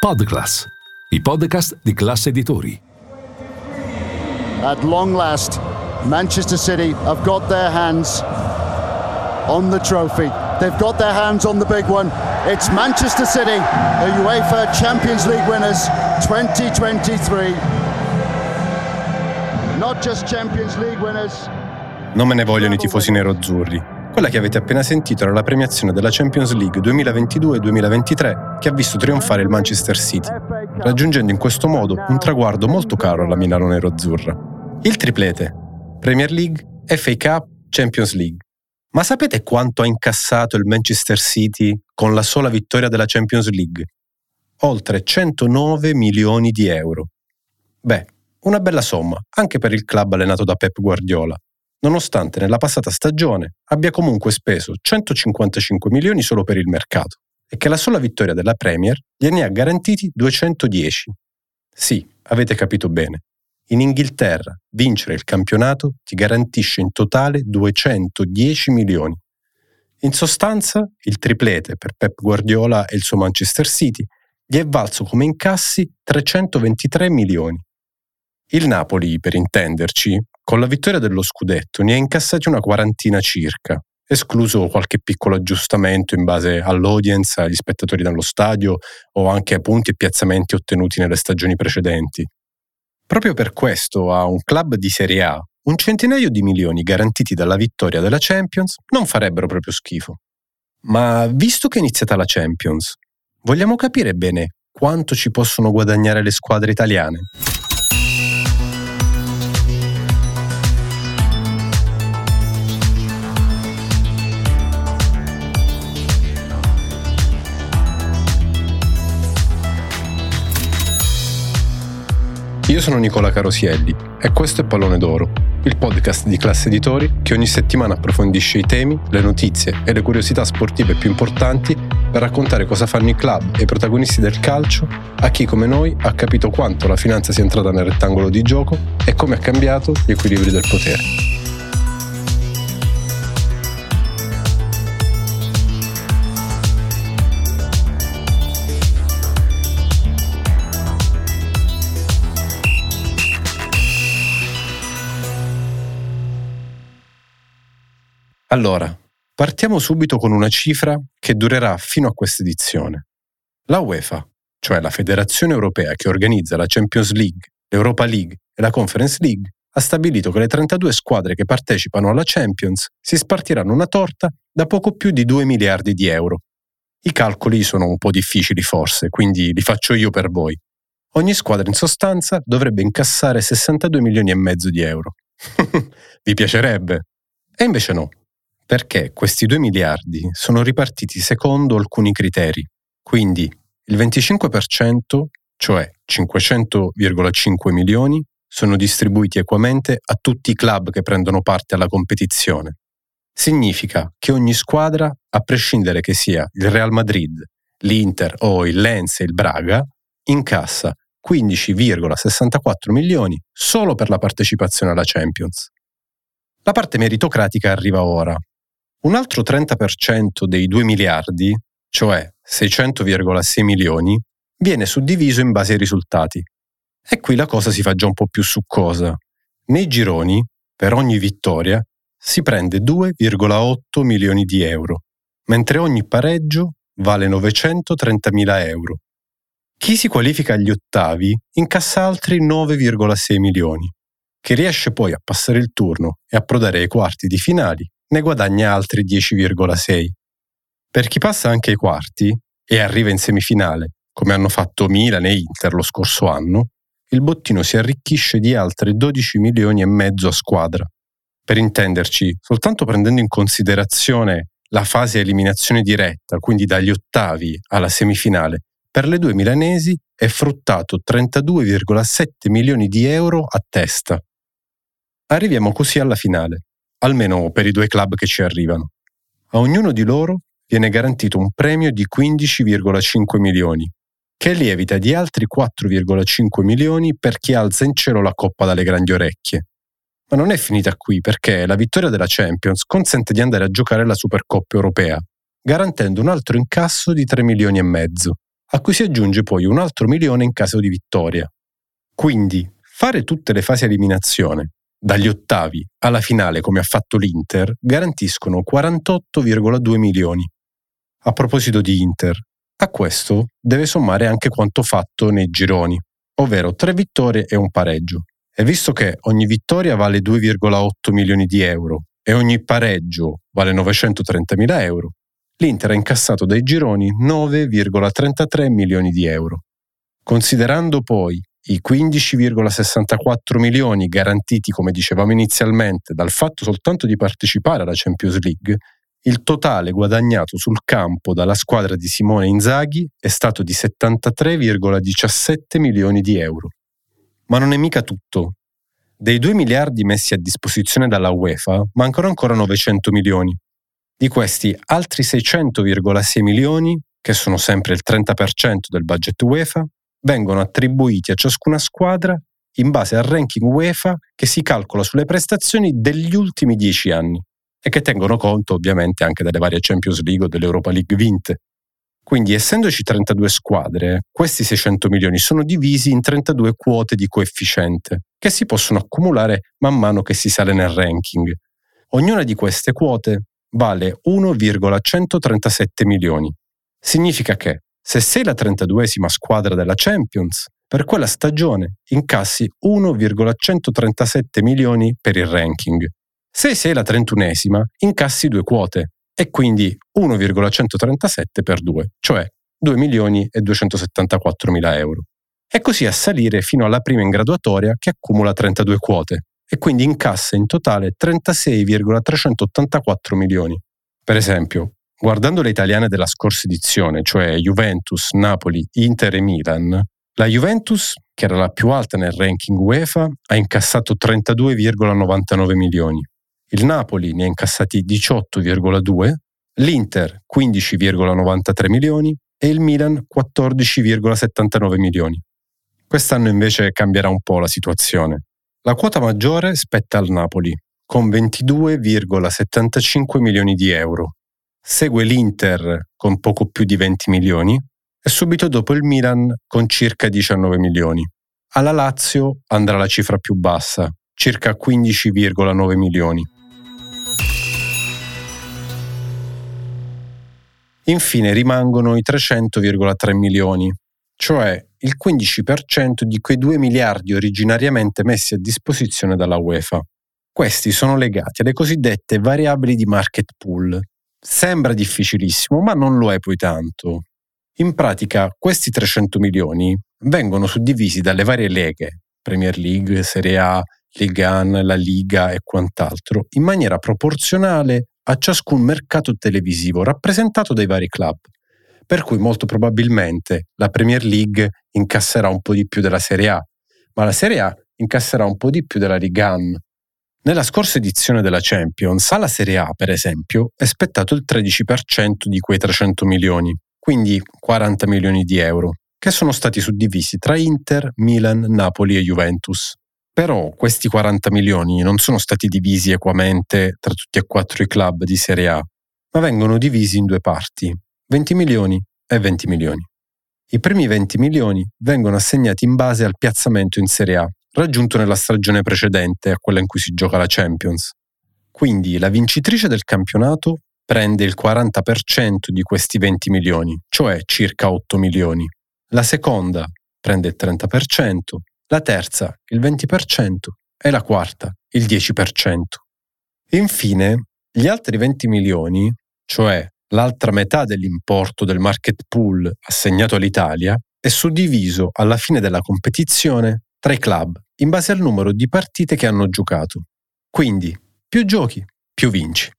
Podclass, i podcast di classe editori. At long last, Manchester City have got their hands on the trophy. They've got their hands on the big one. It's Manchester City, the UEFA Champions League winners 2023. Not just Champions League winners. Non me ne vogliono i tifosi nero-azzurri. Quella che avete appena sentito era la premiazione della Champions League 2022-2023 che ha visto trionfare il Manchester City, raggiungendo in questo modo un traguardo molto caro alla Milano Nero-Azzurra. Il triplete, Premier League, FA Cup, Champions League. Ma sapete quanto ha incassato il Manchester City con la sola vittoria della Champions League? Oltre 109 milioni di euro. Beh, una bella somma, anche per il club allenato da Pep Guardiola, nonostante nella passata stagione abbia comunque speso 155 milioni solo per il mercato e che la sola vittoria della Premier gliene ha garantiti 210. Sì, avete capito bene. In Inghilterra vincere il campionato ti garantisce in totale 210 milioni. In sostanza, il triplete per Pep Guardiola e il suo Manchester City gli è valso come incassi 323 milioni. Il Napoli, per intenderci, con la vittoria dello scudetto ne ha incassati una quarantina circa, escluso qualche piccolo aggiustamento in base all'audience, agli spettatori dallo stadio o anche a punti e piazzamenti ottenuti nelle stagioni precedenti. Proprio per questo a un club di Serie A un centinaio di milioni garantiti dalla vittoria della Champions non farebbero proprio schifo. Ma visto che è iniziata la Champions, vogliamo capire bene quanto ci possono guadagnare le squadre italiane? Io sono Nicola Carosielli e questo è Pallone d'Oro, il podcast di classe editori che ogni settimana approfondisce i temi, le notizie e le curiosità sportive più importanti per raccontare cosa fanno i club e i protagonisti del calcio a chi come noi ha capito quanto la finanza sia entrata nel rettangolo di gioco e come ha cambiato gli equilibri del potere. Allora, partiamo subito con una cifra che durerà fino a questa edizione. La UEFA, cioè la federazione europea che organizza la Champions League, l'Europa League e la Conference League, ha stabilito che le 32 squadre che partecipano alla Champions si spartiranno una torta da poco più di 2 miliardi di euro. I calcoli sono un po' difficili forse, quindi li faccio io per voi. Ogni squadra in sostanza dovrebbe incassare 62 milioni e mezzo di euro. Vi piacerebbe? E invece no perché questi 2 miliardi sono ripartiti secondo alcuni criteri. Quindi il 25%, cioè 500,5 milioni, sono distribuiti equamente a tutti i club che prendono parte alla competizione. Significa che ogni squadra, a prescindere che sia il Real Madrid, l'Inter o il Lens e il Braga, incassa 15,64 milioni solo per la partecipazione alla Champions. La parte meritocratica arriva ora, un altro 30% dei 2 miliardi, cioè 600,6 milioni, viene suddiviso in base ai risultati. E qui la cosa si fa già un po' più succosa. Nei gironi, per ogni vittoria, si prende 2,8 milioni di euro, mentre ogni pareggio vale 930.000 euro. Chi si qualifica agli ottavi incassa altri 9,6 milioni, che riesce poi a passare il turno e approdare ai quarti di finali ne guadagna altri 10,6. Per chi passa anche ai quarti e arriva in semifinale, come hanno fatto Milan e Inter lo scorso anno, il bottino si arricchisce di altri 12 milioni e mezzo a squadra. Per intenderci, soltanto prendendo in considerazione la fase eliminazione diretta, quindi dagli ottavi alla semifinale, per le due milanesi è fruttato 32,7 milioni di euro a testa. Arriviamo così alla finale almeno per i due club che ci arrivano. A ognuno di loro viene garantito un premio di 15,5 milioni, che lievita di altri 4,5 milioni per chi alza in cielo la coppa dalle grandi orecchie. Ma non è finita qui perché la vittoria della Champions consente di andare a giocare la Supercoppa europea, garantendo un altro incasso di 3 milioni e mezzo, a cui si aggiunge poi un altro milione in caso di vittoria. Quindi fare tutte le fasi eliminazione, dagli ottavi alla finale come ha fatto l'Inter, garantiscono 48,2 milioni. A proposito di Inter, a questo deve sommare anche quanto fatto nei gironi, ovvero tre vittorie e un pareggio. E visto che ogni vittoria vale 2,8 milioni di euro e ogni pareggio vale 930 mila euro, l'Inter ha incassato dai gironi 9,33 milioni di euro. Considerando poi i 15,64 milioni garantiti, come dicevamo inizialmente, dal fatto soltanto di partecipare alla Champions League, il totale guadagnato sul campo dalla squadra di Simone Inzaghi è stato di 73,17 milioni di euro. Ma non è mica tutto. Dei 2 miliardi messi a disposizione dalla UEFA mancano ancora 900 milioni. Di questi altri 600,6 milioni, che sono sempre il 30% del budget UEFA, vengono attribuiti a ciascuna squadra in base al ranking UEFA che si calcola sulle prestazioni degli ultimi 10 anni e che tengono conto ovviamente anche delle varie Champions League o dell'Europa League vinte. Quindi, essendoci 32 squadre, questi 600 milioni sono divisi in 32 quote di coefficiente, che si possono accumulare man mano che si sale nel ranking. Ognuna di queste quote vale 1,137 milioni. Significa che se sei la 32esima squadra della Champions, per quella stagione incassi 1,137 milioni per il ranking. Se sei la 31esima, incassi due quote, e quindi 1,137 per 2, cioè 2 milioni e 274 mila euro. E così a salire fino alla prima in graduatoria che accumula 32 quote e quindi incassa in totale 36,384 milioni. Per esempio, guardando le italiane della scorsa edizione, cioè Juventus, Napoli, Inter e Milan, la Juventus, che era la più alta nel ranking UEFA, ha incassato 32,99 milioni, il Napoli ne ha incassati 18,2, l'Inter 15,93 milioni e il Milan 14,79 milioni. Quest'anno invece cambierà un po' la situazione. La quota maggiore spetta al Napoli, con 22,75 milioni di euro. Segue l'Inter con poco più di 20 milioni e subito dopo il Milan con circa 19 milioni. Alla Lazio andrà la cifra più bassa, circa 15,9 milioni. Infine rimangono i 300,3 milioni, cioè il 15% di quei 2 miliardi originariamente messi a disposizione dalla UEFA. Questi sono legati alle cosiddette variabili di market pool. Sembra difficilissimo, ma non lo è poi tanto. In pratica, questi 300 milioni vengono suddivisi dalle varie leghe, Premier League, Serie A, Liga 1, la Liga e quant'altro, in maniera proporzionale a ciascun mercato televisivo rappresentato dai vari club, per cui molto probabilmente la Premier League incasserà un po' di più della Serie A, ma la Serie A incasserà un po' di più della Liga 1. Nella scorsa edizione della Champions, alla Serie A, per esempio, è spettato il 13% di quei 300 milioni, quindi 40 milioni di euro, che sono stati suddivisi tra Inter, Milan, Napoli e Juventus. Però questi 40 milioni non sono stati divisi equamente tra tutti e quattro i club di Serie A, ma vengono divisi in due parti, 20 milioni e 20 milioni. I primi 20 milioni vengono assegnati in base al piazzamento in Serie A, raggiunto nella stagione precedente a quella in cui si gioca la Champions. Quindi la vincitrice del campionato prende il 40% di questi 20 milioni, cioè circa 8 milioni. La seconda prende il 30%, la terza il 20% e la quarta il 10%. Infine, gli altri 20 milioni, cioè l'altra metà dell'importo del market pool assegnato all'Italia, è suddiviso alla fine della competizione tra i club in base al numero di partite che hanno giocato. Quindi, più giochi, più vinci.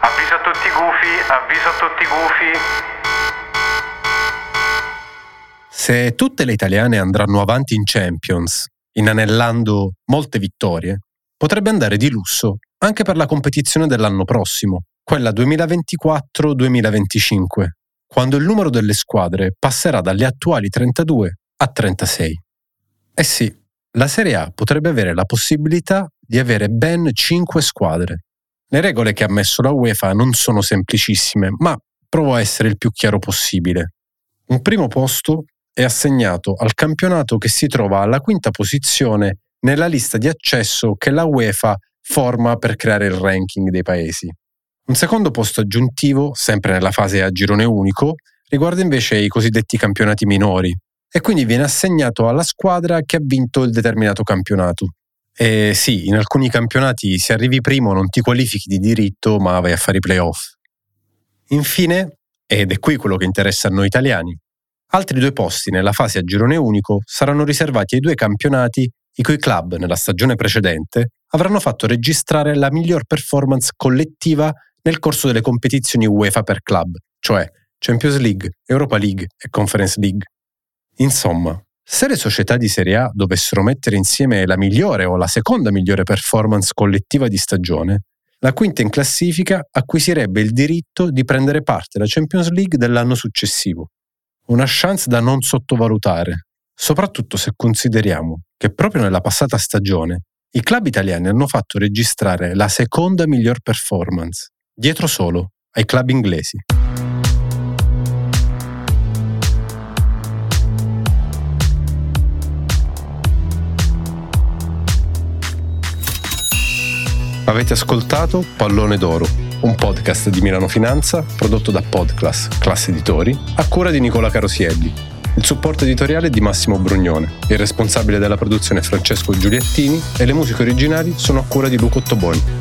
Avviso a tutti i gufi, avviso a tutti i gufi. Se tutte le italiane andranno avanti in Champions, inanellando molte vittorie, potrebbe andare di lusso anche per la competizione dell'anno prossimo, quella 2024-2025, quando il numero delle squadre passerà dalle attuali 32 a 36. Eh sì, la Serie A potrebbe avere la possibilità di avere ben 5 squadre. Le regole che ha messo la UEFA non sono semplicissime, ma provo a essere il più chiaro possibile. Un primo posto è assegnato al campionato che si trova alla quinta posizione nella lista di accesso che la UEFA forma per creare il ranking dei paesi. Un secondo posto aggiuntivo, sempre nella fase a girone unico, riguarda invece i cosiddetti campionati minori e quindi viene assegnato alla squadra che ha vinto il determinato campionato. E sì, in alcuni campionati se arrivi primo non ti qualifichi di diritto ma vai a fare i playoff. Infine, ed è qui quello che interessa a noi italiani, altri due posti nella fase a girone unico saranno riservati ai due campionati i cui club nella stagione precedente avranno fatto registrare la miglior performance collettiva nel corso delle competizioni UEFA per club, cioè Champions League, Europa League e Conference League. Insomma, se le società di Serie A dovessero mettere insieme la migliore o la seconda migliore performance collettiva di stagione, la quinta in classifica acquisirebbe il diritto di prendere parte alla Champions League dell'anno successivo. Una chance da non sottovalutare, soprattutto se consideriamo che proprio nella passata stagione i club italiani hanno fatto registrare la seconda miglior performance, dietro solo ai club inglesi. Avete ascoltato Pallone d'Oro, un podcast di Milano Finanza prodotto da Podclass, classe editori, a cura di Nicola Carosielli. Il supporto editoriale è di Massimo Brugnone, il responsabile della produzione è Francesco Giuliettini e le musiche originali sono a cura di Luco Ottoboni.